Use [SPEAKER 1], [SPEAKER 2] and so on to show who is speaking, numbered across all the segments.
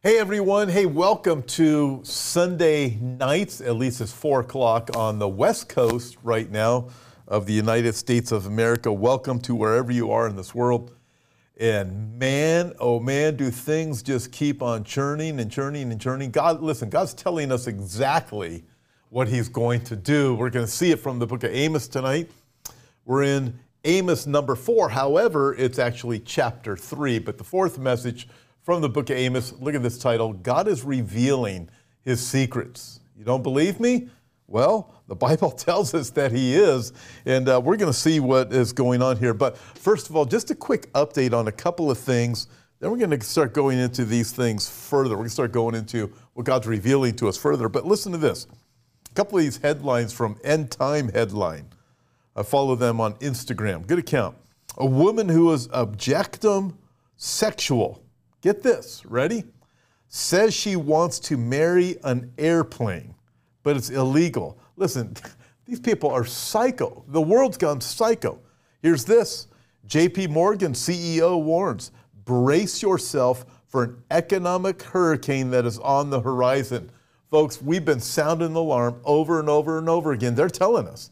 [SPEAKER 1] Hey everyone, hey, welcome to Sunday nights. At least it's four o'clock on the West Coast right now of the United States of America. Welcome to wherever you are in this world. And man, oh man, do things just keep on churning and churning and churning. God, listen, God's telling us exactly what He's going to do. We're going to see it from the book of Amos tonight. We're in Amos number four. However, it's actually chapter three. But the fourth message from the book of Amos. Look at this title God is revealing his secrets. You don't believe me? Well, the Bible tells us that he is, and uh, we're going to see what is going on here. But first of all, just a quick update on a couple of things. Then we're going to start going into these things further. We're going to start going into what God's revealing to us further. But listen to this a couple of these headlines from End Time Headline. I follow them on Instagram. Good account. A woman who is objectum sexual Get this, ready? Says she wants to marry an airplane, but it's illegal. Listen, these people are psycho. The world's gone psycho. Here's this JP Morgan CEO warns brace yourself for an economic hurricane that is on the horizon. Folks, we've been sounding the alarm over and over and over again. They're telling us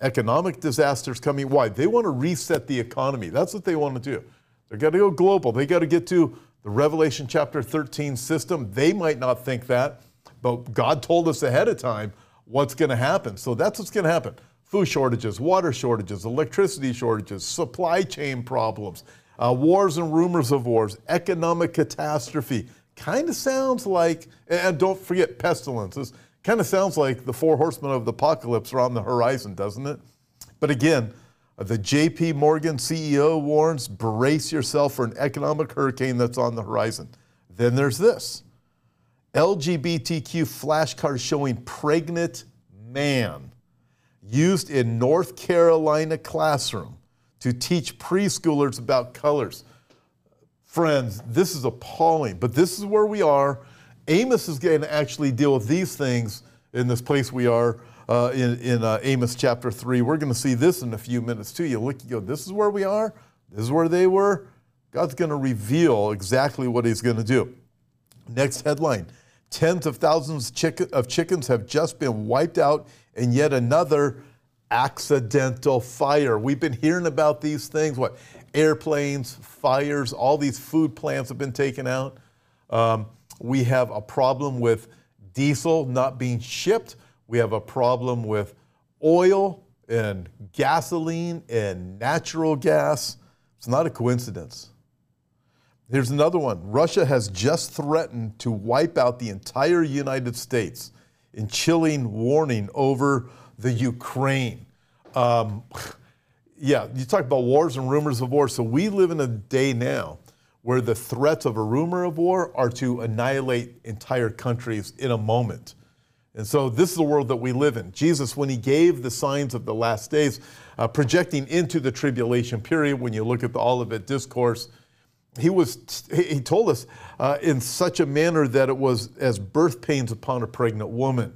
[SPEAKER 1] economic disasters coming. Why? They want to reset the economy. That's what they want to do. They got to go global. They got to get to the Revelation chapter 13 system, they might not think that, but God told us ahead of time what's going to happen. So that's what's going to happen. Food shortages, water shortages, electricity shortages, supply chain problems, uh, wars and rumors of wars, economic catastrophe. Kind of sounds like, and don't forget pestilences, kind of sounds like the four horsemen of the apocalypse are on the horizon, doesn't it? But again, the JP Morgan CEO warns brace yourself for an economic hurricane that's on the horizon. Then there's this LGBTQ flashcards showing pregnant man used in North Carolina classroom to teach preschoolers about colors. Friends, this is appalling, but this is where we are. Amos is going to actually deal with these things in this place we are uh, in, in uh, Amos chapter 3. We're going to see this in a few minutes too. You look, you go, this is where we are, this is where they were. God's going to reveal exactly what He's going to do. Next headline Tens of thousands of chickens have just been wiped out in yet another accidental fire. We've been hearing about these things what? Airplanes, fires, all these food plants have been taken out. Um, we have a problem with diesel not being shipped. We have a problem with oil and gasoline and natural gas. It's not a coincidence. Here's another one Russia has just threatened to wipe out the entire United States in chilling warning over the Ukraine. Um, yeah, you talk about wars and rumors of war. So we live in a day now where the threats of a rumor of war are to annihilate entire countries in a moment. And so this is the world that we live in. Jesus, when he gave the signs of the last days, uh, projecting into the tribulation period, when you look at the Olivet Discourse, he was he told us uh, in such a manner that it was as birth pains upon a pregnant woman.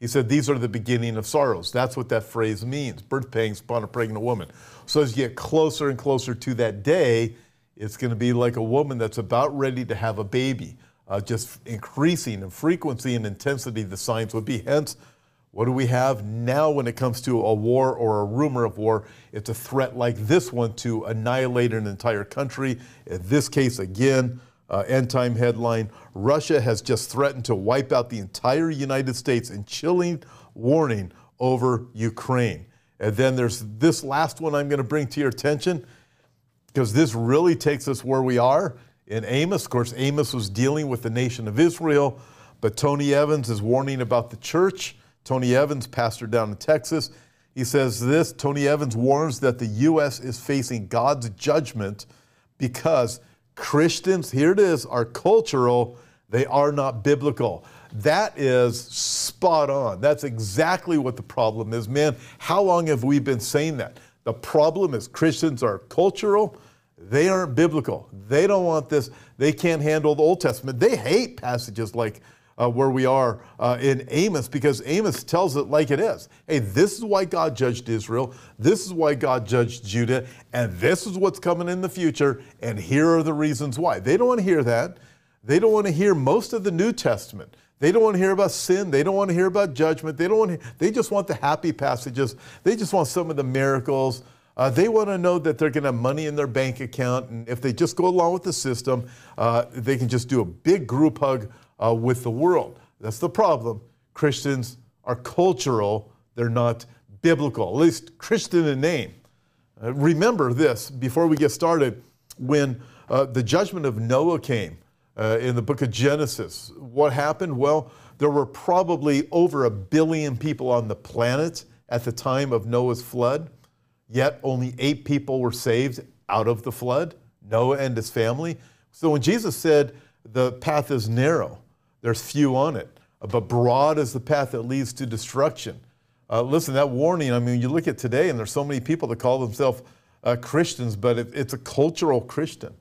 [SPEAKER 1] He said, These are the beginning of sorrows. That's what that phrase means birth pains upon a pregnant woman. So as you get closer and closer to that day, it's going to be like a woman that's about ready to have a baby uh, just increasing in frequency and intensity, the signs would be. Hence, what do we have now when it comes to a war or a rumor of war? It's a threat like this one to annihilate an entire country. In this case, again, uh, end time headline Russia has just threatened to wipe out the entire United States in chilling warning over Ukraine. And then there's this last one I'm going to bring to your attention because this really takes us where we are in Amos. Of course, Amos was dealing with the nation of Israel, but Tony Evans is warning about the church. Tony Evans, pastor down in Texas, he says this Tony Evans warns that the U.S. is facing God's judgment because Christians, here it is, are cultural, they are not biblical. That is spot on. That's exactly what the problem is. Man, how long have we been saying that? The problem is Christians are cultural, they aren't biblical. They don't want this. They can't handle the Old Testament. They hate passages like uh, where we are uh, in Amos because Amos tells it like it is. Hey, this is why God judged Israel. This is why God judged Judah. And this is what's coming in the future. And here are the reasons why. They don't want to hear that. They don't want to hear most of the New Testament. They don't want to hear about sin. They don't want to hear about judgment. They don't want to, they just want the happy passages. They just want some of the miracles. Uh, they want to know that they're going to have money in their bank account, and if they just go along with the system, uh, they can just do a big group hug uh, with the world. That's the problem. Christians are cultural, they're not biblical, at least Christian in name. Uh, remember this before we get started when uh, the judgment of Noah came uh, in the book of Genesis. What happened? Well, there were probably over a billion people on the planet at the time of Noah's flood, yet only eight people were saved out of the flood Noah and his family. So when Jesus said, The path is narrow, there's few on it, but broad is the path that leads to destruction. Uh, listen, that warning, I mean, you look at today, and there's so many people that call themselves uh, Christians, but it, it's a cultural Christian,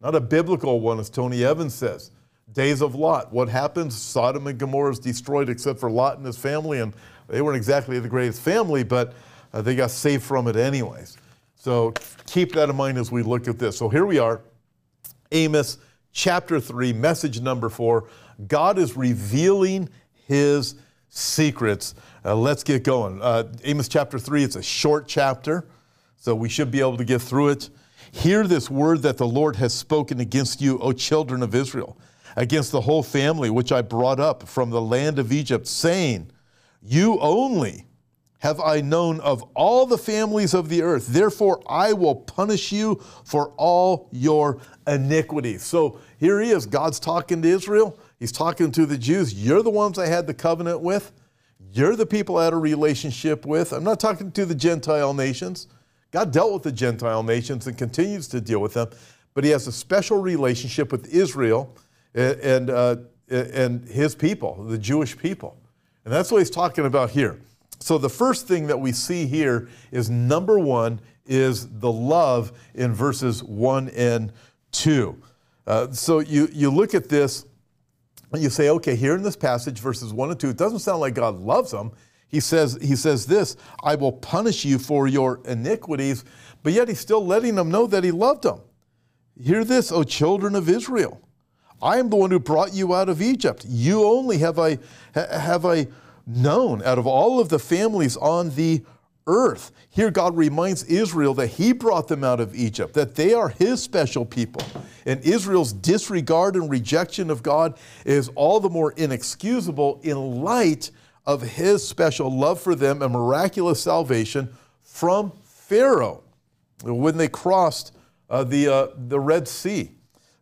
[SPEAKER 1] not a biblical one, as Tony Evans says. Days of Lot. What happens? Sodom and Gomorrah is destroyed except for Lot and his family, and they weren't exactly the greatest family, but uh, they got saved from it anyways. So keep that in mind as we look at this. So here we are, Amos chapter 3, message number 4. God is revealing his secrets. Uh, let's get going. Uh, Amos chapter 3, it's a short chapter, so we should be able to get through it. Hear this word that the Lord has spoken against you, O children of Israel, against the whole family which I brought up from the land of Egypt, saying, You only have I known of all the families of the earth. Therefore, I will punish you for all your iniquities. So here he is. God's talking to Israel. He's talking to the Jews. You're the ones I had the covenant with. You're the people I had a relationship with. I'm not talking to the Gentile nations. God dealt with the Gentile nations and continues to deal with them, but He has a special relationship with Israel and, and, uh, and His people, the Jewish people. And that's what He's talking about here. So the first thing that we see here is number one is the love in verses one and two. Uh, so you, you look at this and you say, okay, here in this passage, verses 1 and 2, it doesn't sound like God loves them. He says, he says this, I will punish you for your iniquities, but yet he's still letting them know that he loved them. Hear this, O children of Israel. I am the one who brought you out of Egypt. You only have I, have I known out of all of the families on the earth. Here, God reminds Israel that He brought them out of Egypt, that they are His special people. And Israel's disregard and rejection of God is all the more inexcusable in light of His special love for them and miraculous salvation from Pharaoh when they crossed uh, the, uh, the Red Sea.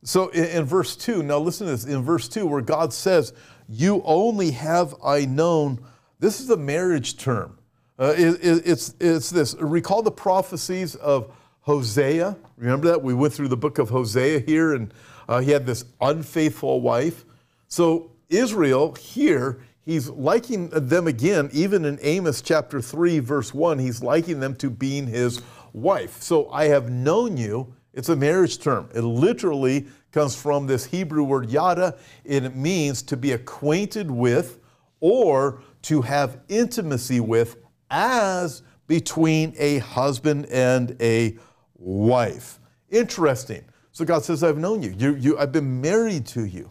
[SPEAKER 1] So in, in verse 2, now listen to this, in verse 2, where God says, You only have I known, this is a marriage term. Uh, it, it, it's, it's this. Recall the prophecies of Hosea. Remember that? We went through the book of Hosea here, and uh, he had this unfaithful wife. So, Israel here, he's liking them again, even in Amos chapter 3, verse 1, he's liking them to being his wife. So, I have known you. It's a marriage term. It literally comes from this Hebrew word yada, it means to be acquainted with or to have intimacy with as between a husband and a wife. Interesting. So God says, I've known you. you, you I've been married to you.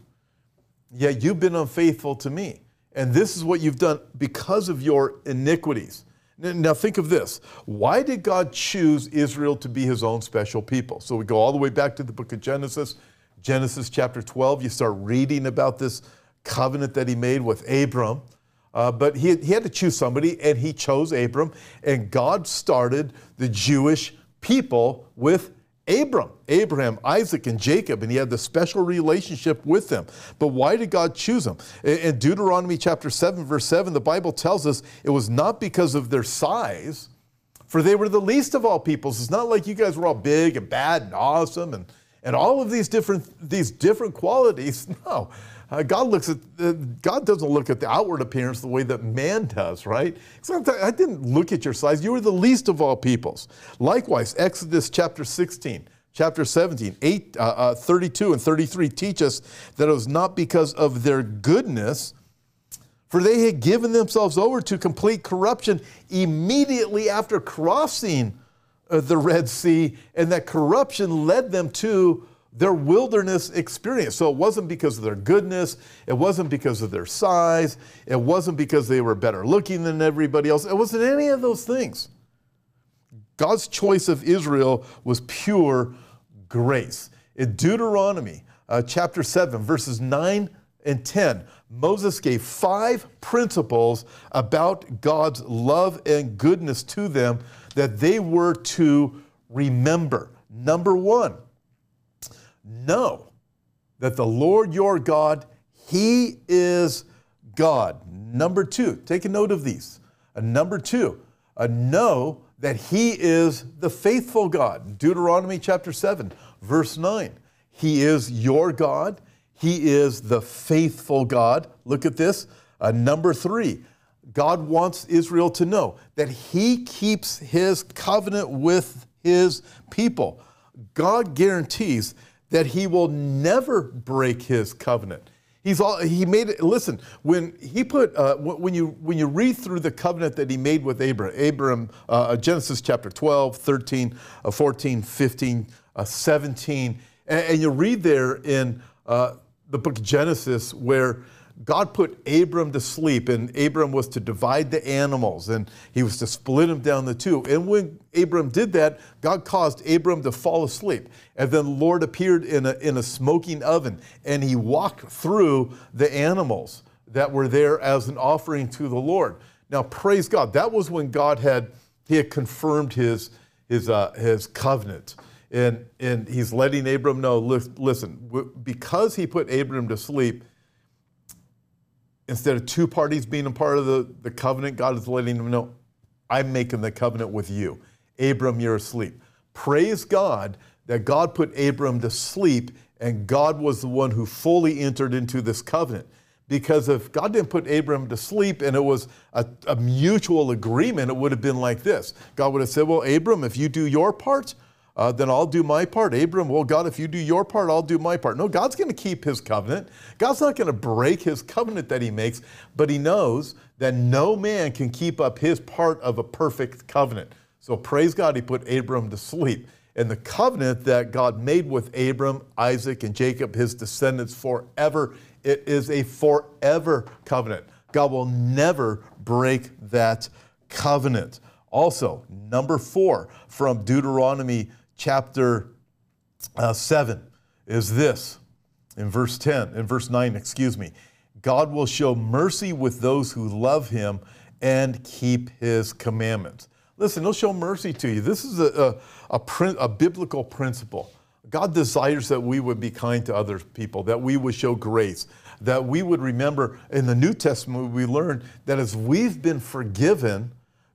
[SPEAKER 1] Yet you've been unfaithful to me. And this is what you've done because of your iniquities. Now, think of this. Why did God choose Israel to be his own special people? So we go all the way back to the book of Genesis, Genesis chapter 12. You start reading about this covenant that he made with Abram. Uh, but he, he had to choose somebody, and he chose Abram. And God started the Jewish people with Abram, Abraham, Isaac, and Jacob, and he had the special relationship with them. But why did God choose them? In Deuteronomy chapter 7, verse 7, the Bible tells us it was not because of their size, for they were the least of all peoples. It's not like you guys were all big and bad and awesome and, and all of these different, these different qualities. No. Uh, God looks at uh, God doesn't look at the outward appearance the way that man does, right? I didn't look at your size. You were the least of all peoples. Likewise, Exodus chapter 16, chapter 17, 8, uh, uh 32 and 33 teach us that it was not because of their goodness, for they had given themselves over to complete corruption immediately after crossing the Red Sea, and that corruption led them to their wilderness experience. So it wasn't because of their goodness, it wasn't because of their size, it wasn't because they were better looking than everybody else, it wasn't any of those things. God's choice of Israel was pure grace. In Deuteronomy uh, chapter 7, verses 9 and 10, Moses gave five principles about God's love and goodness to them that they were to remember. Number one, know that the Lord your God, He is God. Number two, take a note of these. Uh, number two, uh, know that He is the faithful God. Deuteronomy chapter 7, verse 9. He is your God. He is the faithful God. Look at this. Uh, number three, God wants Israel to know that He keeps His covenant with His people. God guarantees that he will never break his covenant. He's all, he made it, listen, when he put, uh, when, you, when you read through the covenant that he made with Abraham, Abraham uh, uh Genesis chapter 12, 13, uh, 14, 15, uh, 17, and, and, you read there in uh, the book of Genesis where God put Abram to sleep, and Abram was to divide the animals, and he was to split them down the two. And when Abram did that, God caused Abram to fall asleep. And then the Lord appeared in a, in a smoking oven, and he walked through the animals that were there as an offering to the Lord. Now, praise God. That was when God had, he had confirmed his, his, uh, his covenant. And, and he's letting Abram know, listen, because he put Abram to sleep, instead of two parties being a part of the, the covenant, God is letting them know, I'm making the covenant with you. Abram, you're asleep. Praise God that God put Abram to sleep and God was the one who fully entered into this covenant. Because if God didn't put Abram to sleep and it was a, a mutual agreement, it would have been like this God would have said, Well, Abram, if you do your part, uh, then I'll do my part. Abram, well, God, if you do your part, I'll do my part. No, God's going to keep his covenant. God's not going to break his covenant that he makes, but he knows that no man can keep up his part of a perfect covenant. So praise God, he put Abram to sleep. And the covenant that God made with Abram, Isaac, and Jacob, his descendants forever, it is a forever covenant. God will never break that covenant. Also, number four from Deuteronomy chapter uh, 7 is this in verse 10, in verse 9, excuse me. God will show mercy with those who love him and keep his commandments. Listen, he'll show mercy to you. This is a, a, a, a biblical principle. God desires that we would be kind to other people, that we would show grace, that we would remember in the New Testament, we learn that as we've been forgiven,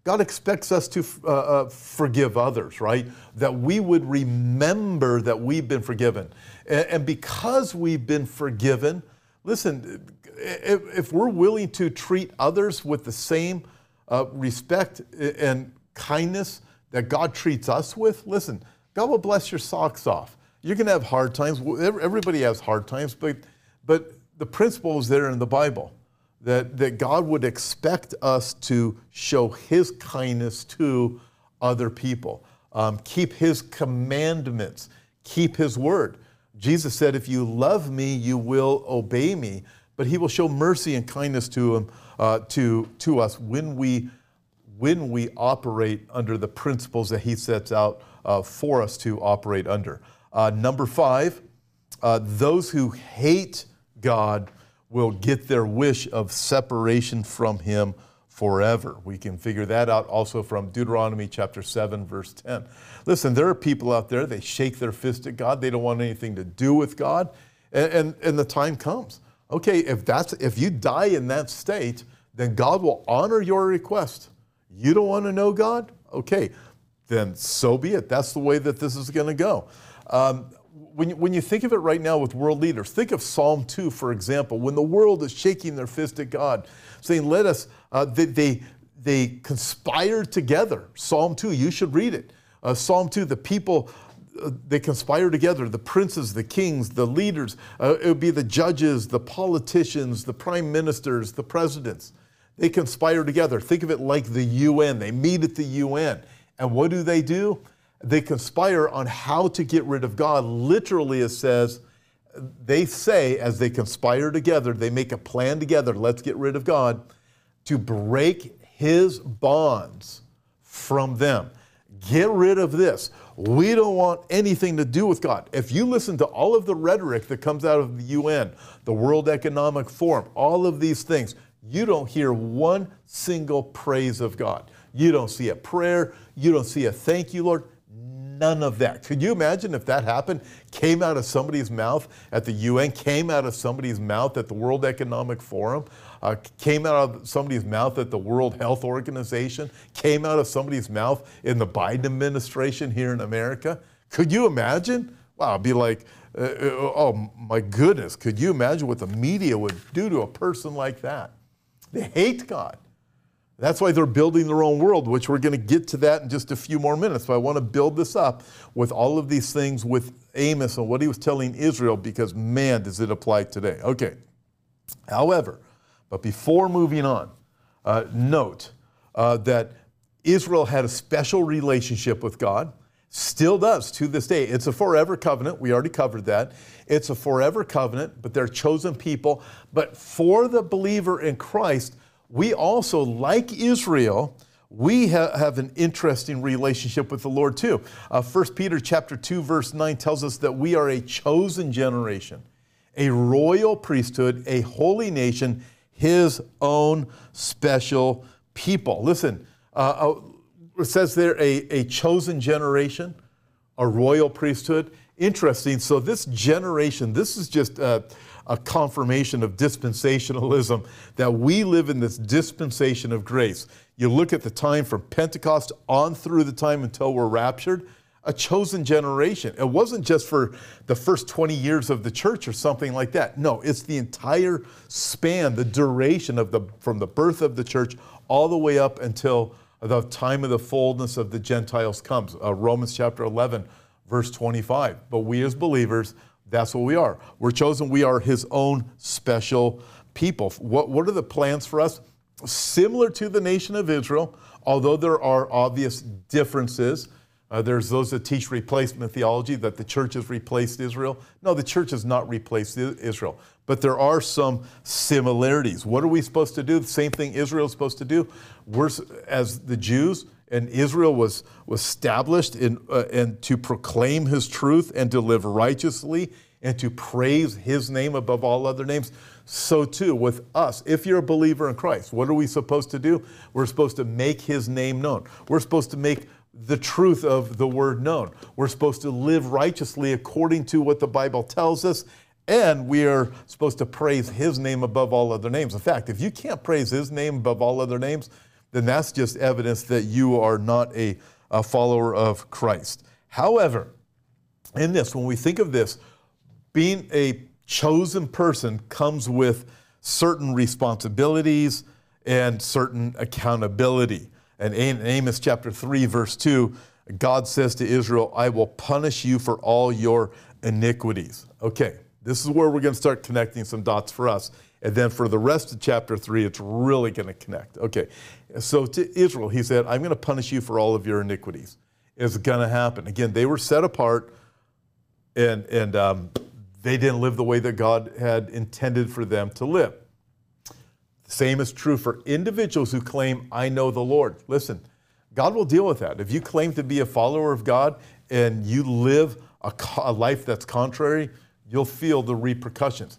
[SPEAKER 1] God expects us to uh, uh, forgive others, right? That we would remember that we've been forgiven. And, and because we've been forgiven, listen, if, if, we're willing to treat others with the same uh, respect and kindness that God treats us with, listen, God will bless your socks off. You're going to have hard times. Everybody has hard times, but, but the principle is there in the Bible that, that God would expect us to show His kindness to other people, um, keep His commandments, keep His word. Jesus said, If you love me, you will obey me. But He will show mercy and kindness to, him, uh, to, to us when we, when we operate under the principles that He sets out uh, for us to operate under. Uh, number five, uh, those who hate God will get their wish of separation from him forever. We can figure that out also from Deuteronomy chapter 7, verse 10. Listen, there are people out there, they shake their fist at God, they don't want anything to do with God, and, and, and the time comes. Okay, if, that's, if you die in that state, then God will honor your request. You don't want to know God? Okay, then so be it. That's the way that this is going to go. Um, when you, when you think of it right now with world leaders, think of Psalm 2, for example, when the world is shaking their fist at God, saying, Let us, uh, they, they, they conspired together. Psalm 2, you should read it. Uh, Psalm 2, the people, uh, they conspire together the princes, the kings, the leaders. Uh, it would be the judges, the politicians, the prime ministers, the presidents. They conspire together. Think of it like the UN. They meet at the UN. And what do they do? They conspire on how to get rid of God. Literally, it says, they say as they conspire together, they make a plan together, let's get rid of God, to break his bonds from them. Get rid of this. We don't want anything to do with God. If you listen to all of the rhetoric that comes out of the UN, the World Economic Forum, all of these things, you don't hear one single praise of God. You don't see a prayer. You don't see a thank you, Lord. None of that. Could you imagine if that happened, came out of somebody's mouth at the UN, came out of somebody's mouth at the World Economic Forum, uh, came out of somebody's mouth at the World Health Organization, came out of somebody's mouth in the Biden administration here in America? Could you imagine? Wow, it'd be like, uh, uh oh my goodness, could you imagine what the media would do to a person like that? They hate God. That's why they're building their own world, which we're going to get to that in just a few more minutes. But I want to build this up with all of these things with Amos and what he was telling Israel because, man, does it apply today. Okay. However, but before moving on, uh, note uh, that Israel had a special relationship with God, still does to this day. It's a forever covenant. We already covered that. It's a forever covenant, but they're chosen people. But for the believer in Christ, we also, like Israel, we ha- have an interesting relationship with the Lord too. Uh, 1 Peter chapter 2 verse 9 tells us that we are a chosen generation, a royal priesthood, a holy nation, his own special people. Listen, uh, uh it says there a, a chosen generation, a royal priesthood. Interesting. So this generation, this is just uh, a confirmation of dispensationalism that we live in this dispensation of grace. You look at the time from Pentecost on through the time until we're raptured, a chosen generation. It wasn't just for the first 20 years of the church or something like that. No, it's the entire span, the duration of the from the birth of the church all the way up until the time of the fullness of the Gentiles comes. Uh, Romans chapter 11, verse 25. But we as believers that's what we are. We're chosen. We are His own special people. What, what are the plans for us? Similar to the nation of Israel, although there are obvious differences. Uh, there's those that teach replacement theology that the church has replaced Israel. No, the church has not replaced Israel, but there are some similarities. What are we supposed to do? The same thing Israel is supposed to do. We're, as the Jews, and Israel was, was established in, uh, and to proclaim his truth and to live righteously and to praise his name above all other names. So too with us. If you're a believer in Christ, what are we supposed to do? We're supposed to make his name known. We're supposed to make the truth of the word known. We're supposed to live righteously according to what the Bible tells us. And we are supposed to praise his name above all other names. In fact, if you can't praise his name above all other names, then that's just evidence that you are not a, a follower of Christ. However, in this, when we think of this, being a chosen person comes with certain responsibilities and certain accountability. And in Amos chapter 3, verse 2, God says to Israel, I will punish you for all your iniquities. Okay, this is where we're going to start connecting some dots for us. And then for the rest of chapter 3, it's really going to connect. Okay, so to Israel, he said, I'm going to punish you for all of your iniquities. It's going to happen. Again, they were set apart and, and um, they didn't live the way that God had intended for them to live. The same is true for individuals who claim, I know the Lord. Listen, God will deal with that. If you claim to be a follower of God and you live a, a life that's contrary, you'll feel the repercussions.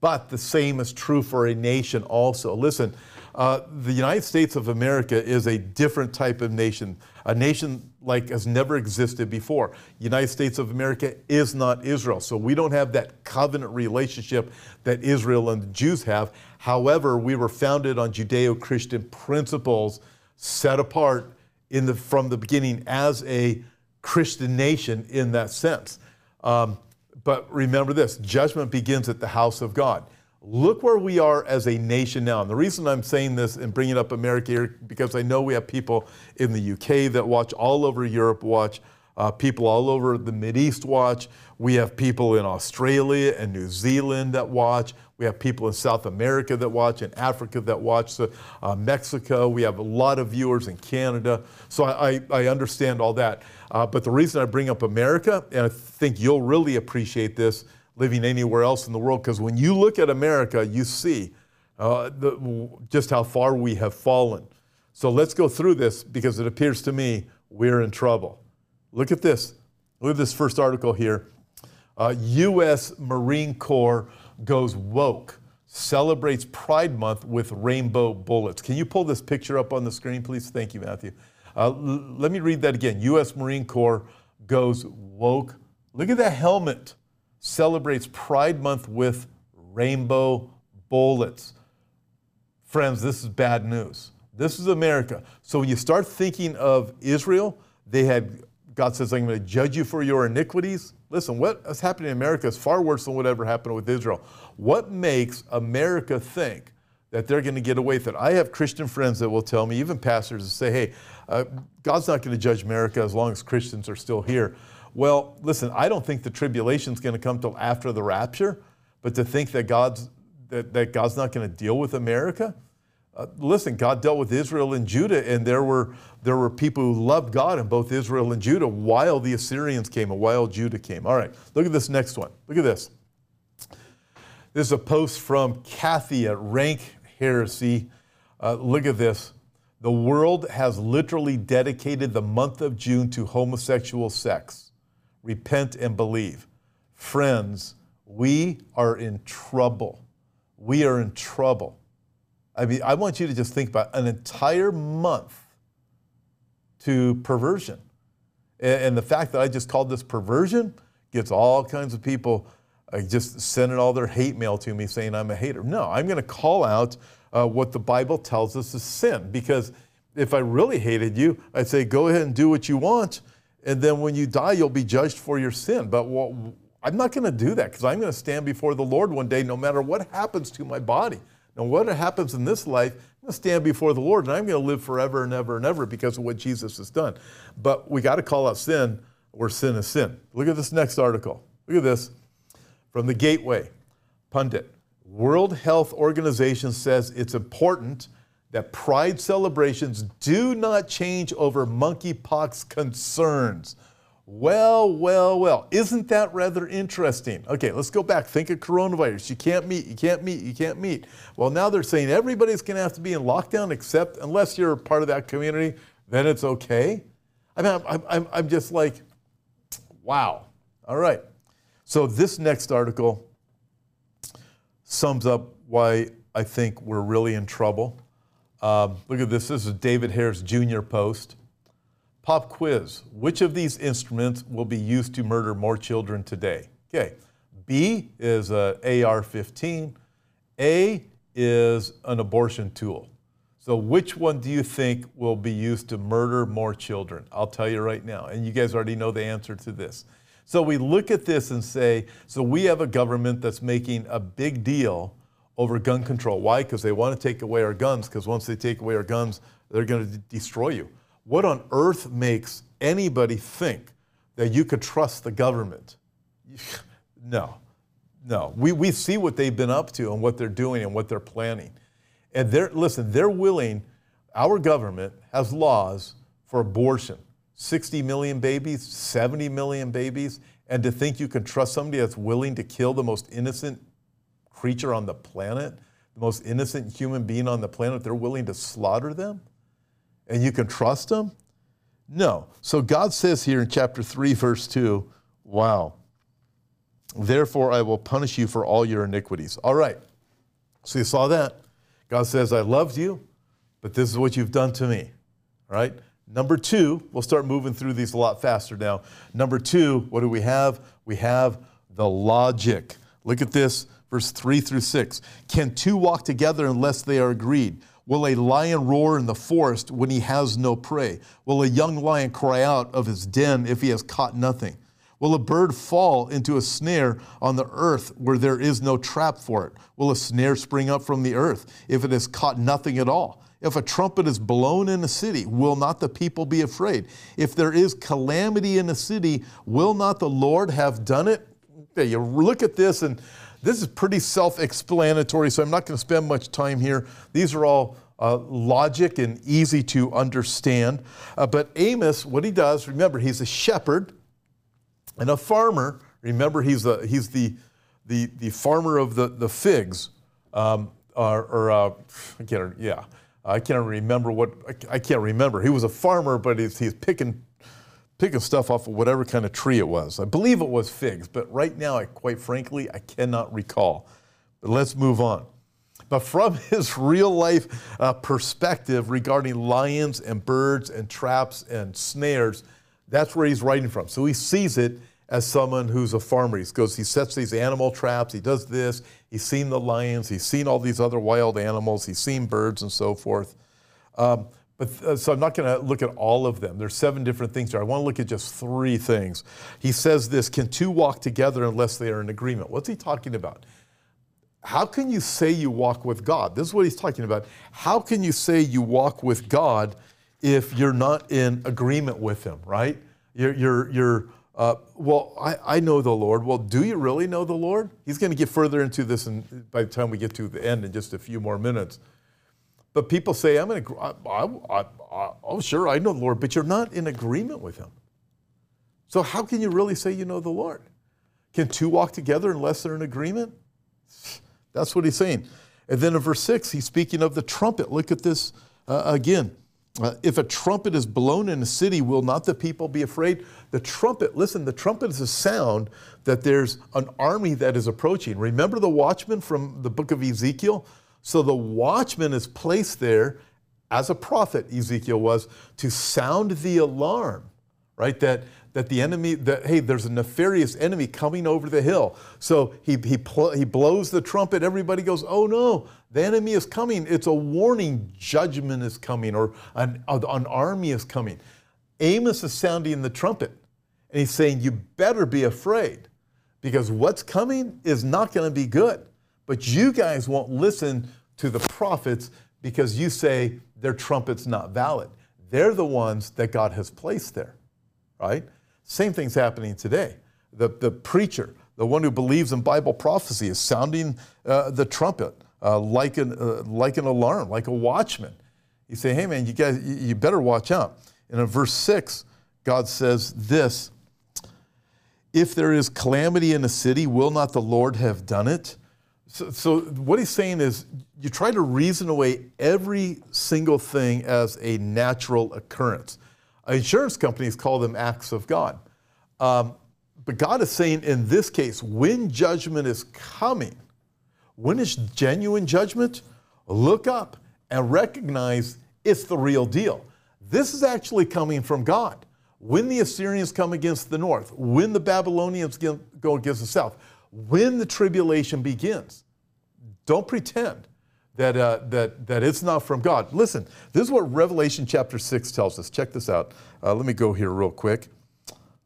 [SPEAKER 1] But the same is true for a nation also. Listen, uh, the United States of America is a different type of nation, a nation like has never existed before. United States of America is not Israel, so we don't have that covenant relationship that Israel and the Jews have. However, we were founded on Judeo-Christian principles, set apart the, from the beginning as a Christian nation in that sense. Um, but remember this: judgment begins at the house of God. Look where we are as a nation now. And the reason I'm saying this and bringing up America here, because I know we have people in the UK that watch, all over Europe watch, uh, people all over the East watch. We have people in Australia and New Zealand that watch. We have people in South America that watch, in Africa that watch, so, uh, Mexico. We have a lot of viewers in Canada. So I, I, I understand all that. Uh, but the reason I bring up America, and I think you'll really appreciate this living anywhere else in the world, because when you look at America, you see uh, the, just how far we have fallen. So let's go through this because it appears to me we're in trouble. Look at this. Look at this first article here. Uh, U.S. Marine Corps goes woke, celebrates Pride Month with rainbow bullets. Can you pull this picture up on the screen, please? Thank you, Matthew. Uh, l- let me read that again. U.S. Marine Corps goes woke. Look at that helmet. Celebrates Pride Month with rainbow bullets. Friends, this is bad news. This is America. So when you start thinking of Israel, they had, God says, I'm going to judge you for your iniquities. Listen, what is happening in America is far worse than whatever happened with Israel. What makes America think that they're going to get away with it? I have Christian friends that will tell me, even pastors, that say, hey, uh, God's not going to judge America as long as Christians are still here. Well, listen, I don't think the tribulation is going to come till after the rapture, but to think that God's that, that God's not going to deal with America? Uh, listen, God dealt with Israel and Judah, and there were, there were people who loved God in both Israel and Judah while the Assyrians came and while Judah came. All right, look at this next one. Look at this. This is a post from Kathy at Rank Heresy. Uh, look at this. The world has literally dedicated the month of June to homosexual sex. Repent and believe. Friends, we are in trouble we are in trouble. I mean, I want you to just think about an entire month to perversion. And, the fact that I just called this perversion gets all kinds of people uh, just sending all their hate mail to me saying I'm a hater. No, I'm going to call out uh, what the Bible tells us is sin because if I really hated you, I'd say go ahead and do what you want, and then when you die, you'll be judged for your sin. But what, I'm not going to do that because I'm going to stand before the Lord one day, no matter what happens to my body. No what happens in this life, I'm going to stand before the Lord and I'm going to live forever and ever and ever because of what Jesus has done. But we got to call out sin where sin is sin. Look at this next article. Look at this from the Gateway Pundit. World Health Organization says it's important that pride celebrations do not change over monkeypox concerns. Well, well, well. Isn't that rather interesting? Okay, let's go back. Think of coronavirus. You can't meet, you can't meet, you can't meet. Well, now they're saying everybody's going to have to be in lockdown except unless you're part of that community, then it's okay. I mean, I'm, I'm, I'm just like, wow. All right. So this next article sums up why I think we're really in trouble. Um, look at this. This is David Harris Jr. post. Pop quiz. Which of these instruments will be used to murder more children today? Okay. B is a AR-15. A is an abortion tool. So which one do you think will be used to murder more children? I'll tell you right now. And you guys already know the answer to this. So we look at this and say, so we have a government that's making a big deal over gun control. Why? Because they want to take away our guns, because once they take away our guns, they're going to destroy you. What on earth makes anybody think that you could trust the government? No, no. We, we see what they've been up to and what they're doing and what they're planning. And they're, listen, they're willing, our government has laws for abortion 60 million babies, 70 million babies, and to think you can trust somebody that's willing to kill the most innocent creature on the planet, the most innocent human being on the planet, they're willing to slaughter them? And you can trust him? No. So God says here in chapter 3, verse 2, wow. Therefore, I will punish you for all your iniquities. All right. So you saw that. God says, I loved you, but this is what you've done to me. All right. Number two, we'll start moving through these a lot faster now. Number two, what do we have? We have the logic. Look at this, verse 3 through 6. Can two walk together unless they are agreed? Will a lion roar in the forest when he has no prey? Will a young lion cry out of his den if he has caught nothing? Will a bird fall into a snare on the earth where there is no trap for it? Will a snare spring up from the earth if it has caught nothing at all? If a trumpet is blown in a city, will not the people be afraid? If there is calamity in a city, will not the Lord have done it? You look at this and This is pretty self explanatory, so I'm not going to spend much time here. These are all uh, logic and easy to understand. Uh, but Amos, what he does, remember, he's a shepherd and a farmer. Remember, he's, a, he's the, the, the farmer of the, the figs. Um, or, or uh, I can't, yeah, I can't remember what, I can't remember. He was a farmer, but he's, he's picking, picking stuff off of whatever kind of tree it was. I believe it was figs, but right now, I, quite frankly, I cannot recall. But let's move on. But from his real life uh, perspective regarding lions and birds and traps and snares, that's where he's writing from. So he sees it as someone who's a farmer. He goes, he sets these animal traps, he does this, he's seen the lions, he's seen all these other wild animals, he's seen birds and so forth. Um, but uh, so I'm not going to look at all of them. There's seven different things here. I want to look at just three things. He says this: Can two walk together unless they are in agreement? What's he talking about? How can you say you walk with God? This is what he's talking about. How can you say you walk with God if you're not in agreement with Him? Right? You're you're you're uh, well, I, I know the Lord. Well, do you really know the Lord? He's going to get further into this in, by the time we get to the end in just a few more minutes. But people say, I'm in, I, I, I, oh, sure, I know the Lord, but you're not in agreement with Him. So, how can you really say you know the Lord? Can two walk together unless they're in agreement? That's what he's saying. And then in verse 6, he's speaking of the trumpet. Look at this uh, again. Uh, if a trumpet is blown in a city, will not the people be afraid? The trumpet, listen, the trumpet is a sound that there's an army that is approaching. Remember the watchman from the book of Ezekiel? So the watchman is placed there as a prophet, Ezekiel was, to sound the alarm, right? That, that the enemy, that, hey, there's a nefarious enemy coming over the hill. So he, he, pl- he blows the trumpet. Everybody goes, oh no, the enemy is coming. It's a warning. Judgment is coming, or an, an army is coming. Amos is sounding the trumpet, and he's saying, you better be afraid because what's coming is not going to be good. But you guys won't listen to the prophets because you say their trumpet's not valid. They're the ones that God has placed there, right? Same thing's happening today. The, the preacher, the one who believes in Bible prophecy, is sounding uh, the trumpet uh, like, an, uh, like an alarm, like a watchman. You say, hey man, you guys, you better watch out. And in verse 6, God says this If there is calamity in a city, will not the Lord have done it? So, so, what he's saying is you try to reason away every single thing as a natural occurrence. Insurance companies call them acts of God. Um, but God is saying in this case, when judgment is coming, when is genuine judgment? Look up and recognize it's the real deal. This is actually coming from God. When the Assyrians come against the north, when the Babylonians go against the south, when the tribulation begins, don't pretend that, uh, that, that it's not from God. Listen, this is what Revelation chapter 6 tells us. Check this out. Uh, let me go here real quick.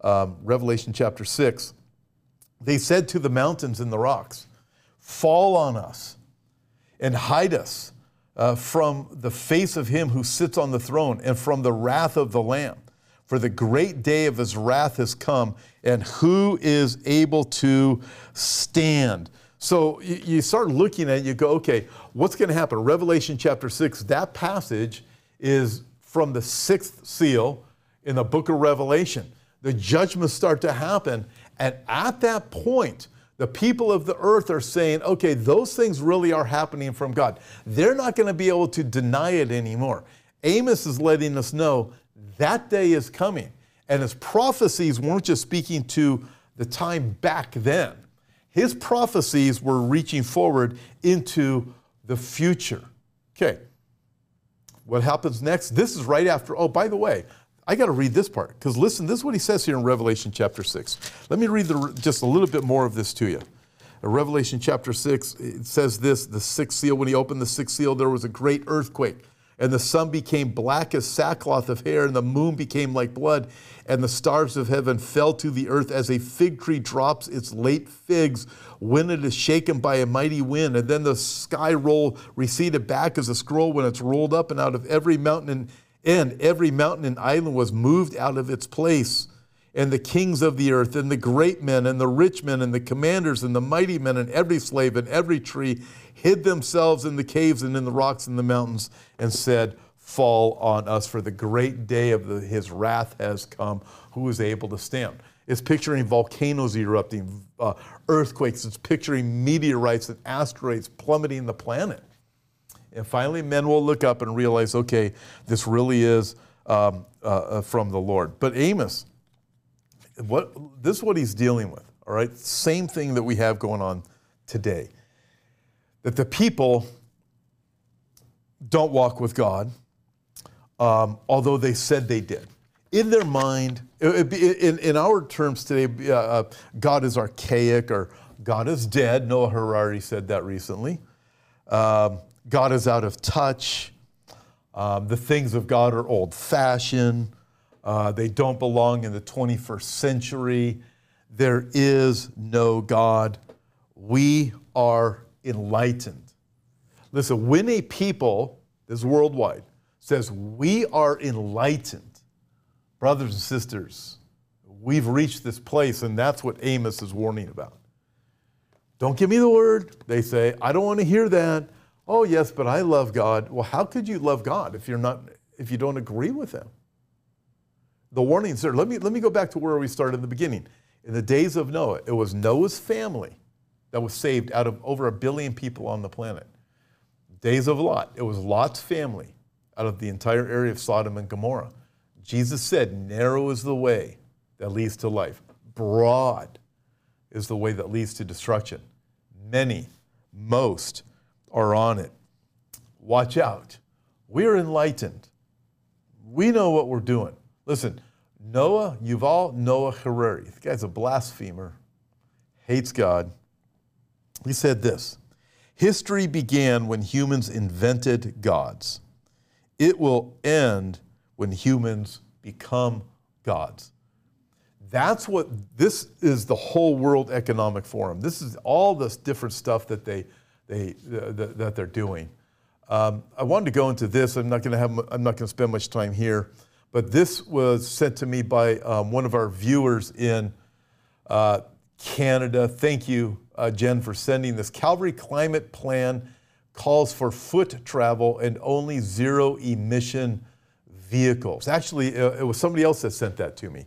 [SPEAKER 1] Um, Revelation chapter 6. They said to the mountains and the rocks, Fall on us and hide us uh, from the face of him who sits on the throne and from the wrath of the Lamb. For the great day of his wrath has come, and who is able to stand? So you start looking at it, you go, okay, what's going to happen? Revelation chapter 6, that passage is from the sixth seal in the book of Revelation. The judgments start to happen. And at that point, the people of the earth are saying, okay, those things really are happening from God. They're not going to be able to deny it anymore. Amos is letting us know that day is coming. And his prophecies weren't just speaking to the time back then his prophecies were reaching forward into the future. Okay, what happens next? This is right after, oh, by the way, I got to read this part because listen, this is what he says here in Revelation chapter 6. Let me read the, just a little bit more of this to you. Uh, Revelation chapter 6, it says this the sixth seal, when he opened the sixth seal, there was a great earthquake and the sun became black as sackcloth of hair, and the moon became like blood, and the stars of heaven fell to the earth as a fig tree drops its late figs when it is shaken by a mighty wind. And then the sky roll receded back as a scroll when it's rolled up, and out of every mountain and every mountain and island was moved out of its place. And the kings of the earth, and the great men, and the rich men, and the commanders, and the mighty men, and every slave, and every tree, hid themselves in the caves and in the rocks and the mountains, and said, Fall on us, for the great day of the, his wrath has come. Who is able to stand? It's picturing volcanoes erupting, uh, earthquakes, it's picturing meteorites and asteroids plummeting the planet. And finally, men will look up and realize, okay, this really is um, uh, uh, from the Lord. But Amos, what, this is what he's dealing with, all right? Same thing that we have going on today. That the people don't walk with God, um, although they said they did. In their mind, in, in our terms today, uh, uh, God is archaic or God is dead. Noah Harari said that recently. Um, God is out of touch. Um, the things of God are old fashioned. Uh, they don't belong in the 21st century. There is no God. We are enlightened. Listen, when a people, this is worldwide, says we are enlightened, brothers and sisters, we've reached this place, and that's what Amos is warning about. Don't give me the word. They say, I don't want to hear that. Oh, yes, but I love God. Well, how could you love God if you're not if you don't agree with him? The warnings there. Let me, let me go back to where we started in the beginning. In the days of Noah, it was Noah's family that was saved out of over a billion people on the planet. Days of Lot, it was Lot's family out of the entire area of Sodom and Gomorrah. Jesus said, Narrow is the way that leads to life, broad is the way that leads to destruction. Many, most are on it. Watch out. We're enlightened. We know what we're doing. Listen, Noah, Yuval Noah Harari, the guy's a blasphemer, hates God. He said this History began when humans invented gods. It will end when humans become gods. That's what this is the whole World Economic Forum. This is all this different stuff that they, they uh, that they're doing. Um, I wanted to go into this. I'm not going to have. I'm not going to spend much time here. But this was sent to me by um, one of our viewers in uh, Canada. Thank you, uh, Jen, for sending this. Calgary Climate Plan calls for foot travel and only zero emission vehicles. Actually, uh, it was somebody else that sent that to me.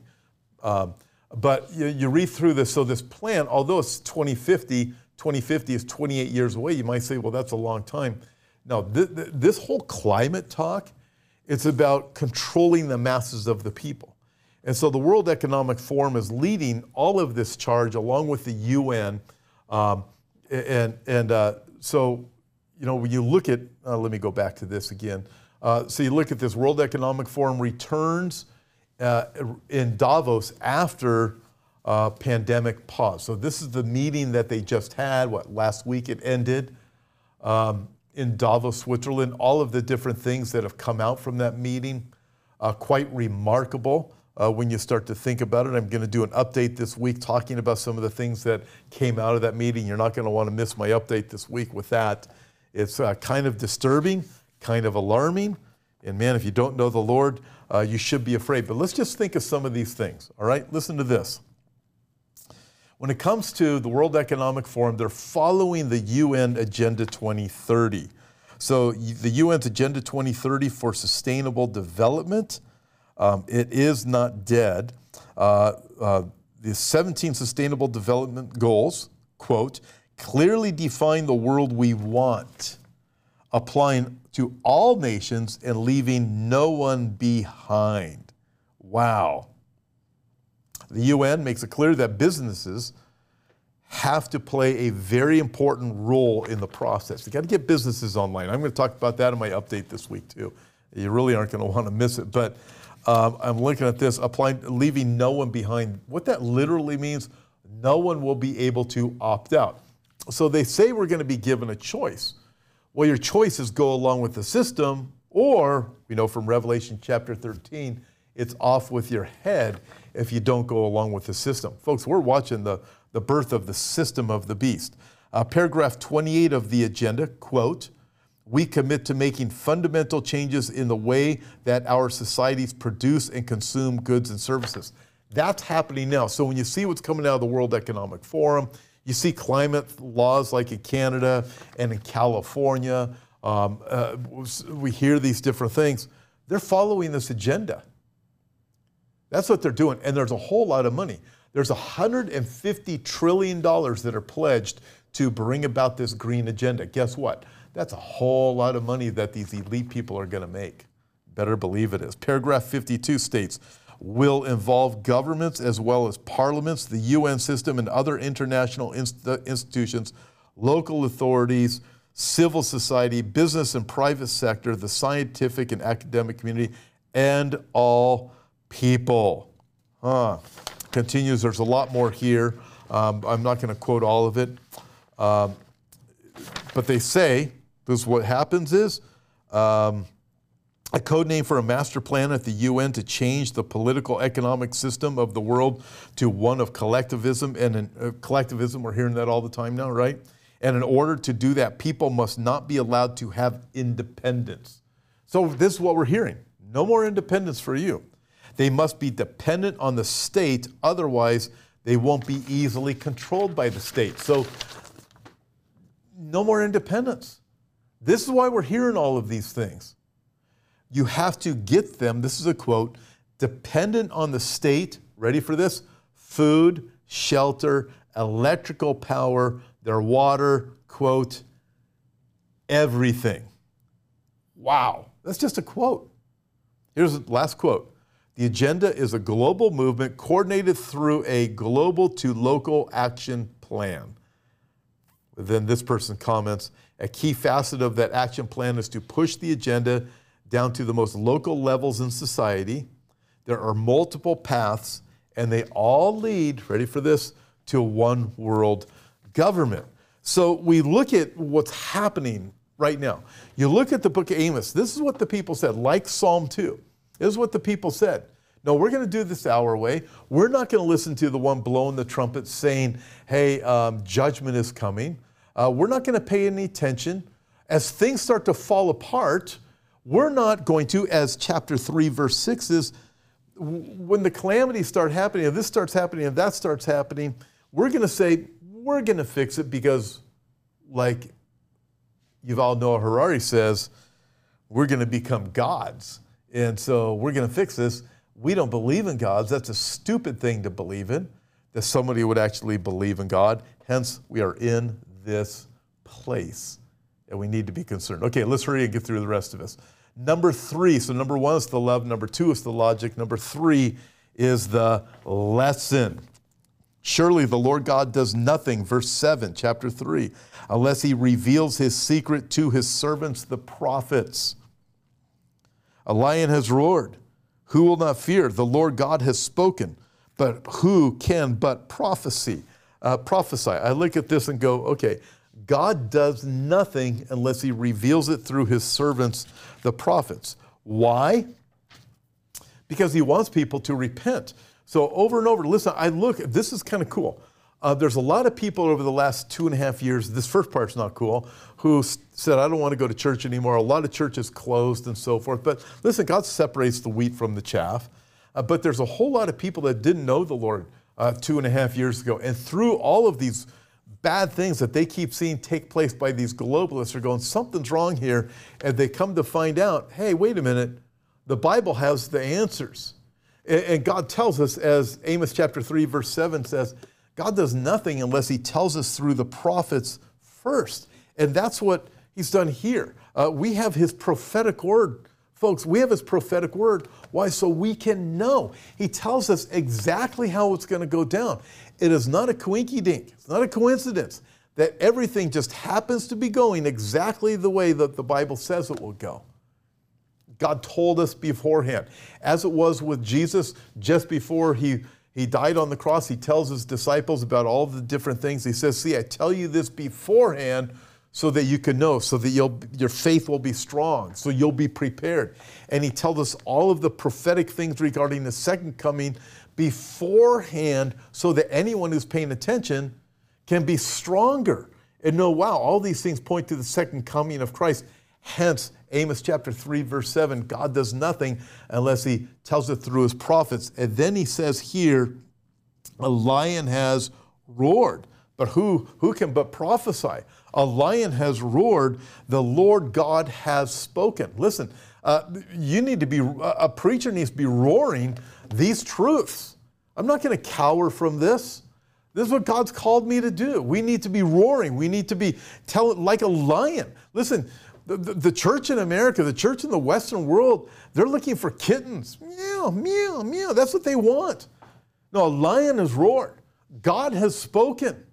[SPEAKER 1] Um, but you, you, read through this. So, this plan, although it's 2050, 2050 is 28 years away, you might say, well, that's a long time. Now, th- th- this whole climate talk it's about controlling the masses of the people. And so the World Economic Forum is leading all of this charge along with the UN. Um, and and uh, so, you know, when you look at, uh, let me go back to this again. Uh, so you look at this World Economic Forum returns uh, in Davos after uh, pandemic pause. So this is the meeting that they just had. What last week it ended. Um, in Davos, Switzerland, all of the different things that have come out from that meeting, uh, quite remarkable uh, when you start to think about it. I'm going to do an update this week talking about some of the things that came out of that meeting. You're not going to want to miss my update this week with that. It's uh, kind of disturbing, kind of alarming. And man, if you don't know the Lord, uh, you should be afraid. But let's just think of some of these things, all right? Listen to this. When it comes to the World Economic Forum, they're following the UN Agenda 2030. So the UN's Agenda 2030 for Sustainable Development, um, it is not dead. Uh, uh, the 17 Sustainable Development Goals, quote, clearly define the world we want, applying to all nations and leaving no one behind. Wow. The UN makes it clear that businesses have to play a very important role in the process. You got to get businesses online. I'm going to talk about that in my update this week too. You really aren't going to want to miss it. But um, I'm looking at this, applying, leaving no one behind. What that literally means, no one will be able to opt out. So they say we're going to be given a choice. Well, your choice is go along with the system, or we know from Revelation chapter 13, it's off with your head if you don't go along with the system. Folks, we're watching the, the birth of the system of the beast. Uh, paragraph 28 of the agenda, quote, we commit to making fundamental changes in the way that our societies produce and consume goods and services. That's happening now. So when you see what's coming out of the World Economic Forum, you see climate laws like in Canada and in California. Um, uh, we hear these different things. They're following this agenda. That's what they're doing. And there's a whole lot of money. There's $150 trillion that are pledged to bring about this green agenda. Guess what? That's a whole lot of money that these elite people are going to make. Better believe it is. Paragraph 52 states will involve governments as well as parliaments, the UN system, and other international inst- uh, institutions, local authorities, civil society, business and private sector, the scientific and academic community, and all people. Huh. Continues, there's a lot more here. Um, I'm not going to quote all of it. Um, but they say, this is what happens is, um, a code name for a master plan at the UN to change the political economic system of the world to one of collectivism and an, uh, collectivism. We're hearing that all the time now, right? And in order to do that, people must not be allowed to have independence. So this is what we're hearing: no more independence for you. They must be dependent on the state, otherwise they won't be easily controlled by the state. So no more independence. This is why we're hearing all of these things you have to get them, this is a quote, dependent on the state, ready for this? Food, shelter, electrical power, their water, quote, everything. Wow, that's just a quote. Here's the last quote. The agenda is a global movement coordinated through a global to local action plan. Then this person comments a key facet of that action plan is to push the agenda down to the most local levels in society. There are multiple paths, and they all lead, ready for this, to one world government. So we look at what's happening right now. You look at the book of Amos, this is what the people said, like Psalm 2. Is what the people said. No, we're going to do this our way. We're not going to listen to the one blowing the trumpet saying, hey, um, judgment is coming. Uh, we're not going to pay any attention. As things start to fall apart, we're not going to, as chapter 3, verse 6 is, when the calamities start happening, if this starts happening, if that starts happening, we're going to say, we're going to fix it because, like Yuval Noah Harari says, we're going to become gods. And so we're going to fix this. We don't believe in gods. That's a stupid thing to believe in, that somebody would actually believe in God. Hence, we are in this place and we need to be concerned. Okay, let's hurry and get through the rest of this. Number three, so number one is the love, number two is the logic, number three is the lesson. Surely the Lord God does nothing, verse 7, chapter 3, unless he reveals his secret to his servants, the prophets. A lion has roared. Who will not fear? The Lord God has spoken. But who can but prophecy? Uh, prophesy. I look at this and go, okay, God does nothing unless he reveals it through his servants, the prophets. Why? Because he wants people to repent. So over and over, listen, I look, this is kind of cool. Uh, there's a lot of people over the last two and a half years, this first part's not cool, who said, I don't want to go to church anymore. A lot of churches closed and so forth. But listen, God separates the wheat from the chaff. Uh, but there's a whole lot of people that didn't know the Lord uh, two and a half years ago. And through all of these bad things that they keep seeing take place by these globalists are going, something's wrong here. And they come to find out, hey, wait a minute, the Bible has the answers. And God tells us, as Amos chapter 3, verse 7 says, God does nothing unless He tells us through the prophets first. And that's what He's done here. Uh, we have His prophetic word. Folks, we have His prophetic word. Why? So we can know. He tells us exactly how it's going to go down. It is not a coinky dink, it's not a coincidence that everything just happens to be going exactly the way that the Bible says it will go. God told us beforehand. As it was with Jesus, just before he, he died on the cross, he tells his disciples about all the different things. He says, See, I tell you this beforehand so that you can know, so that your faith will be strong, so you'll be prepared. And he tells us all of the prophetic things regarding the second coming beforehand so that anyone who's paying attention can be stronger and know, wow, all these things point to the second coming of Christ. Hence, Amos chapter 3, verse 7, God does nothing unless he tells it through his prophets. And then he says here, a lion has roared. But who, who can but prophesy? A lion has roared, the Lord God has spoken. Listen, uh, you need to be, a preacher needs to be roaring these truths. I'm not going to cower from this. This is what God's called me to do. We need to be roaring. We need to be telling like a lion. Listen, the, the, church in America, the church in the Western world, they're looking for kittens. Meow, meow, meow. That's what they want. No, a lion has roared. God has spoken.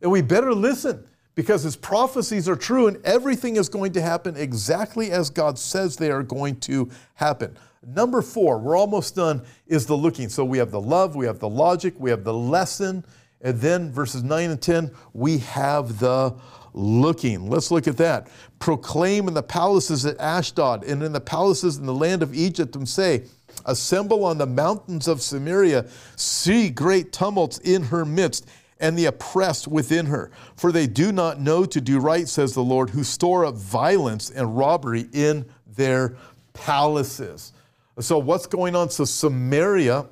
[SPEAKER 1] And we better listen because his prophecies are true and everything is going to happen exactly as God says they are going to happen. Number four, we're almost done, is the looking. So we have the love, we have the logic, we have the lesson, and then verses 9 and 10, we have the looking. Let's look at that. Proclaim in the palaces at Ashdod and in the palaces in the land of Egypt and say, Assemble on the mountains of Samaria, see great tumults in her midst and the oppressed within her. For they do not know to do right, says the Lord, who store up violence and robbery in their palaces. So, what's going on? So, Samaria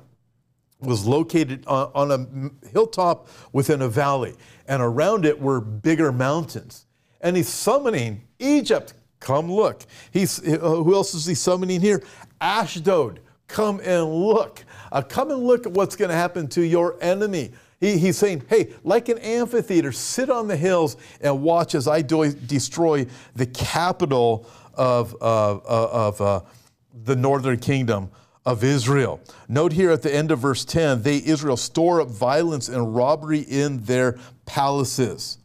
[SPEAKER 1] was located on, a hilltop within a valley, and around it were bigger mountains. And he's summoning Egypt, come look. He's, uh, who else is he summoning here? Ashdod, come and look. Uh, come and look at what's going to happen to your enemy. He, he's saying, hey, like an amphitheater, sit on the hills and watch as I do, destroy the capital of, uh, of uh, the northern kingdom of Israel. Note here at the end of verse 10 they, Israel, store up violence and robbery in their palaces.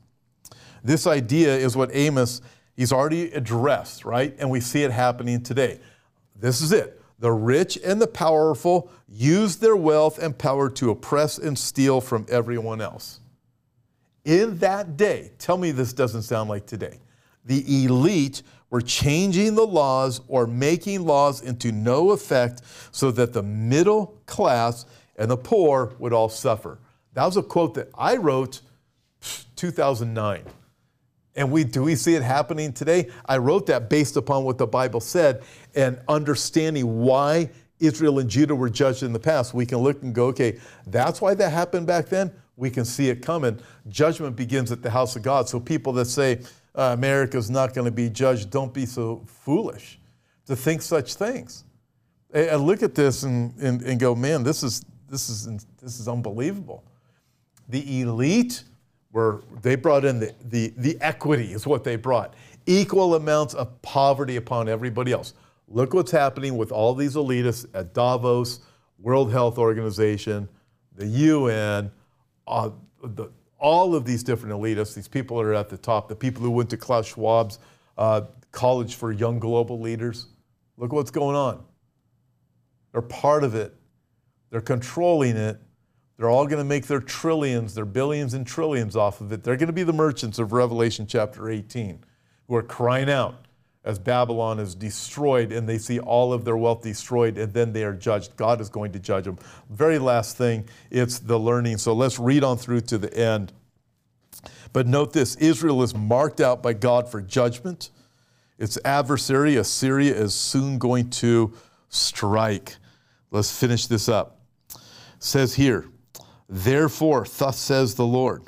[SPEAKER 1] This idea is what Amos, he's already addressed, right? And we see it happening today. This is it. The rich and the powerful use their wealth and power to oppress and steal from everyone else. In that day, tell me this doesn't sound like today. The elite were changing the laws or making laws into no effect so that the middle class and the poor would all suffer. That was a quote that I wrote 2009. And we do we see it happening today? I wrote that based upon what the Bible said and understanding why Israel and Judah were judged in the past. We can look and go, okay, that's why that happened back then. We can see it coming. Judgment begins at the house of God. So people that say, uh, is not going to be judged. Don't be so foolish to think such things. I, I look at this and, and, and go, man, this is, this, is, this is unbelievable. The elite were, they brought in the, the, the equity, is what they brought. Equal amounts of poverty upon everybody else. Look what's happening with all these elitists at Davos, World Health Organization, the UN, uh, the, all of these different elitists, these people that are at the top, the people who went to Klaus Schwab's uh, College for Young Global Leaders, look what's going on. They're part of it. They're controlling it. They're all going to make their trillions, their billions and trillions off of it. They're going to be the merchants of Revelation chapter 18 who are crying out as Babylon is destroyed and they see all of their wealth destroyed and then they are judged. God is going to judge them. Very last thing, it's the learning. So let's read on through to the end. But note this Israel is marked out by God for judgment. Its adversary, Assyria, is soon going to strike. Let's finish this up. It says here, Therefore, thus says the Lord,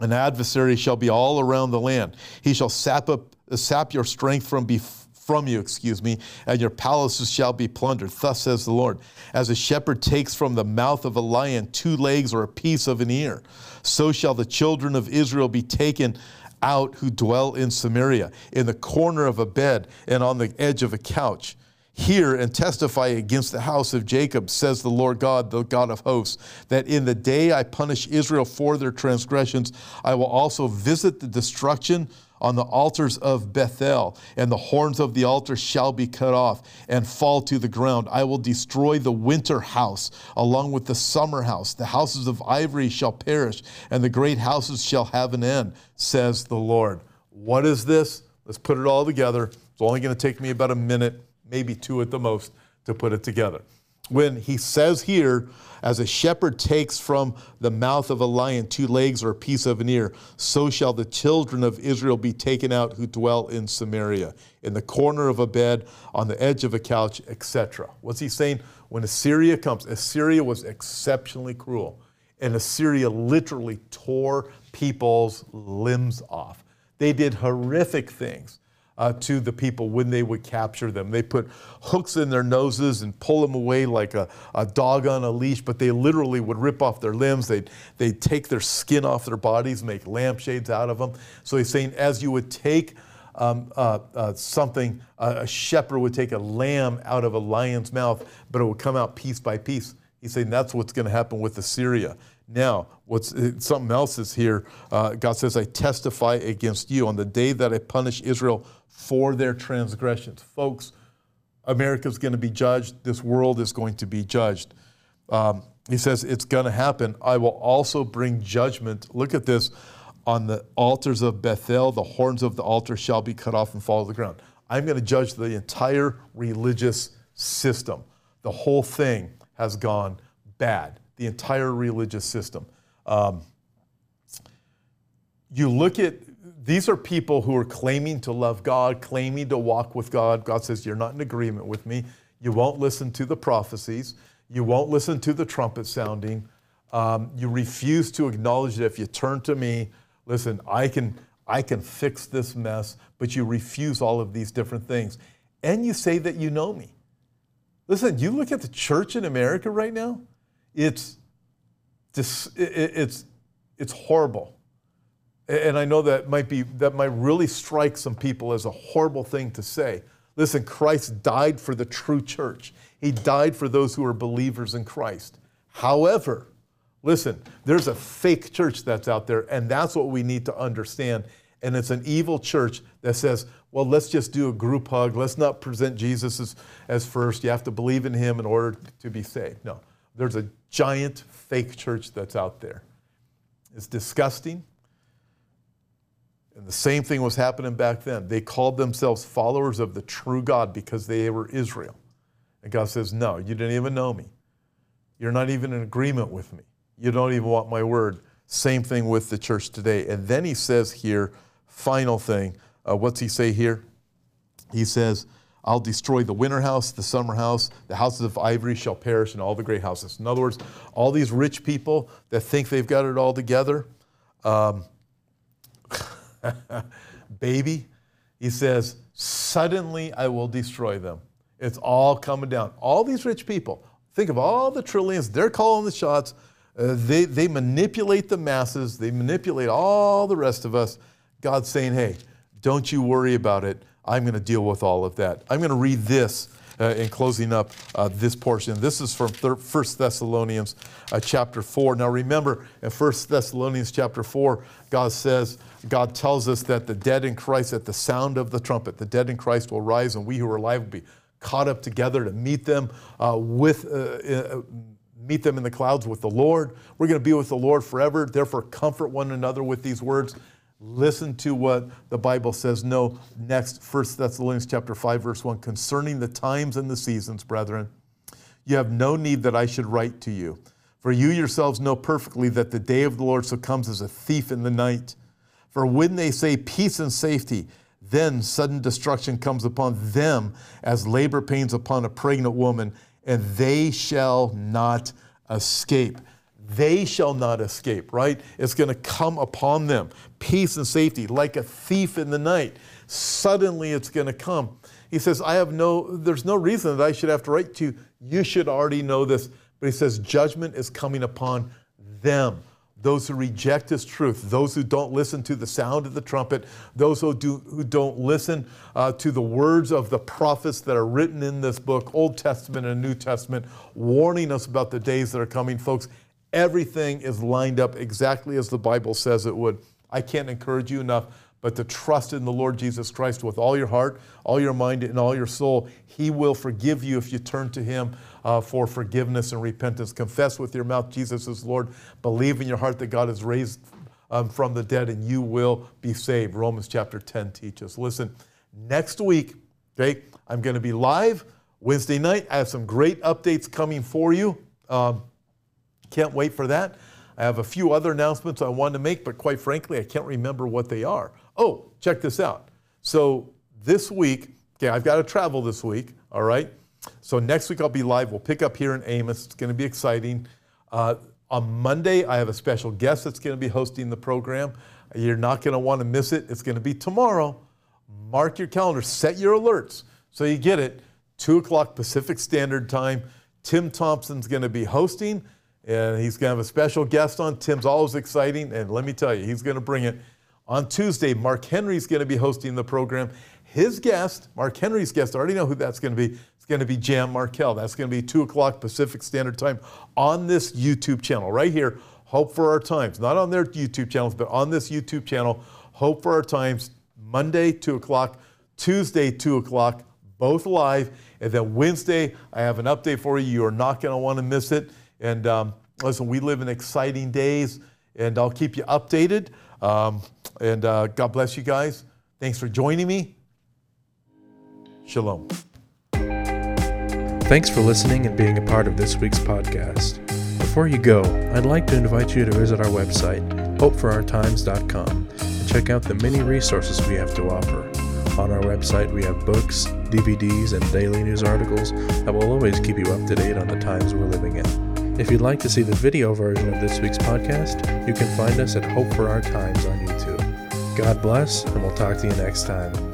[SPEAKER 1] an adversary shall be all around the land. He shall sap up sap your strength from, from you, excuse me, and your palaces shall be plundered. Thus says the Lord. As a shepherd takes from the mouth of a lion two legs or a piece of an ear, so shall the children of Israel be taken out who dwell in Samaria, in the corner of a bed and on the edge of a couch. Hear and testify against the house of Jacob, says the Lord God, the God of hosts, that in the day I punish Israel for their transgressions, I will also visit the destruction on the altars of Bethel, and the horns of the altar shall be cut off and fall to the ground. I will destroy the winter house along with the summer house. The houses of ivory shall perish, and the great houses shall have an end, says the Lord. What is this? Let's put it all together. It's only going to take me about a minute, maybe two at the most, to put it together. when he says here, as a shepherd takes from the mouth of a lion two legs or a piece of an ear, so shall the children of Israel be taken out who dwell in Samaria, in the corner of a bed, on the edge of a couch, etc. What's he saying? When Assyria comes, Assyria was exceptionally cruel, and Assyria literally tore people's limbs off. They did horrific things uh, to the people when they would capture them. They put hooks in their noses and pull them away like a, a dog on a leash, but they literally would rip off their limbs. They'd, they'd take their skin off their bodies, make lampshades out of them. So he's saying, as you would take um, uh, uh, something, a shepherd would take a lamb out of a lion's mouth, but it would come out piece by piece. He's saying that's what's going to happen with Assyria. Now, what's something else is here. Uh, God says, "I testify against you on the day that I punish Israel for their transgressions." Folks, America's going to be judged. This world is going to be judged. Um, he says it's going to happen. I will also bring judgment. Look at this. On the altars of Bethel, the horns of the altar shall be cut off and fall to the ground. I'm going to judge the entire religious system. The whole thing has gone bad the entire religious system. Um, you look at these are people who are claiming to love God, claiming to walk with God. God says, You're not in agreement with me. You won't listen to the prophecies. You won't listen to the trumpet sounding. Um, you refuse to acknowledge that if you turn to me, listen, I can, I can fix this mess, but you refuse all of these different things. And you say that you know me. Listen, you look at the church in America right now, it's, it's, it's horrible. And I know that might be that might really strike some people as a horrible thing to say. Listen, Christ died for the true church. He died for those who are believers in Christ. However, listen, there's a fake church that's out there, and that's what we need to understand. And it's an evil church that says, well, let's just do a group hug. Let's not present Jesus as, as first. You have to believe in him in order to be saved. No. There's a giant fake church that's out there. It's disgusting. And the same thing was happening back then. They called themselves followers of the true God because they were Israel. And God says, No, you didn't even know me. You're not even in agreement with me. You don't even want my word. Same thing with the church today. And then he says here, final thing. Uh, what's he say here? He says, I'll destroy the winter house, the summer house, the houses of ivory shall perish, and all the great houses. In other words, all these rich people that think they've got it all together, um, baby, he says, suddenly I will destroy them. It's all coming down. All these rich people, think of all the trillions, they're calling the shots. Uh, they, they manipulate the masses, they manipulate all the rest of us. God's saying, hey, don't you worry about it. I'm going to deal with all of that. I'm going to read this in closing up uh, this portion. This is from 1 Thessalonians uh, chapter 4. Now remember, in 1 Thessalonians chapter 4, God says, God tells us that the dead in Christ, at the sound of the trumpet, the dead in Christ will rise, and we who are alive will be caught up together to meet them uh, with. Uh, uh, meet them in the clouds with the Lord. We're going to be with the Lord forever. Therefore, comfort one another with these words. Listen to what the Bible says. No, next, 1 Thessalonians chapter 5, verse 1. Concerning the times and the seasons, brethren, you have no need that I should write to you. For you yourselves know perfectly that the day of the Lord so comes as a thief in the night. For when they say peace and safety, then sudden destruction comes upon them as labor pains upon a pregnant woman, and they shall not escape they shall not escape, right? It's going to come upon them. Peace and safety, like a thief in the night. Suddenly it's going to come. He says, I have no, there's no reason that I should have to write to you. You should already know this. But he says, judgment is coming upon them. Those who reject his truth, those who don't listen to the sound of the trumpet, those who, do, who don't listen uh, to the words of the prophets that are written in this book, Old Testament and New Testament, warning us about the days that are coming. Folks, Everything is lined up exactly as the Bible says it would. I can't encourage you enough but to trust in the Lord Jesus Christ with all your heart, all your mind, and all your soul. He will forgive you if you turn to Him uh, for forgiveness and repentance. Confess with your mouth Jesus is Lord. Believe in your heart that God has raised um, from the dead, and you will be saved. Romans chapter 10 teaches. Listen, next week, okay, I'm going to be live Wednesday night, I have some great updates coming for you. Um, can't wait for that. I have a few other announcements I wanted to make, but quite frankly, I can't remember what they are. Oh, check this out. So this week, okay, I've got to travel this week, all right? So next week I'll be live. We'll pick up here in Amos. It's going to be exciting. Uh, on Monday, I have a special guest that's going to be hosting the program. You're not going to want to miss it. It's going to be tomorrow. Mark your calendar, set your alerts so you get it. 2 o'clock Pacific Standard Time. Tim Thompson's going to be hosting, and he's going to have a special guest on. Tim's always exciting, and let me tell you, he's going to bring it. On Tuesday, Mark Henry's going to be hosting the program. His guest, Mark Henry's guest, I already know who that's going to be. It's going to be Jan Markell. That's going to be 2 o'clock Pacific Standard Time on this YouTube channel right here. Hope for Our Times. Not on their YouTube channels, but on this YouTube channel. Hope for Our Times, Monday, 2 o'clock, Tuesday, 2 o'clock, both live. And then Wednesday, I have an update for you. You are not going to want to miss it. And um, listen, we live in exciting days, and I'll keep you updated. Um, and uh, God bless you guys. Thanks for joining me. Shalom.
[SPEAKER 2] Thanks for listening and being a part of this week's podcast. Before you go, I'd like to invite you to visit our website, hopeforourtimes.com, and check out the many resources we have to offer. On our website, we have books, DVDs, and daily news articles that will always keep you up to date on the times we're living in. If you'd like to see the video version of this week's podcast, you can find us at Hope for Our Times on YouTube. God bless, and we'll talk to you next time.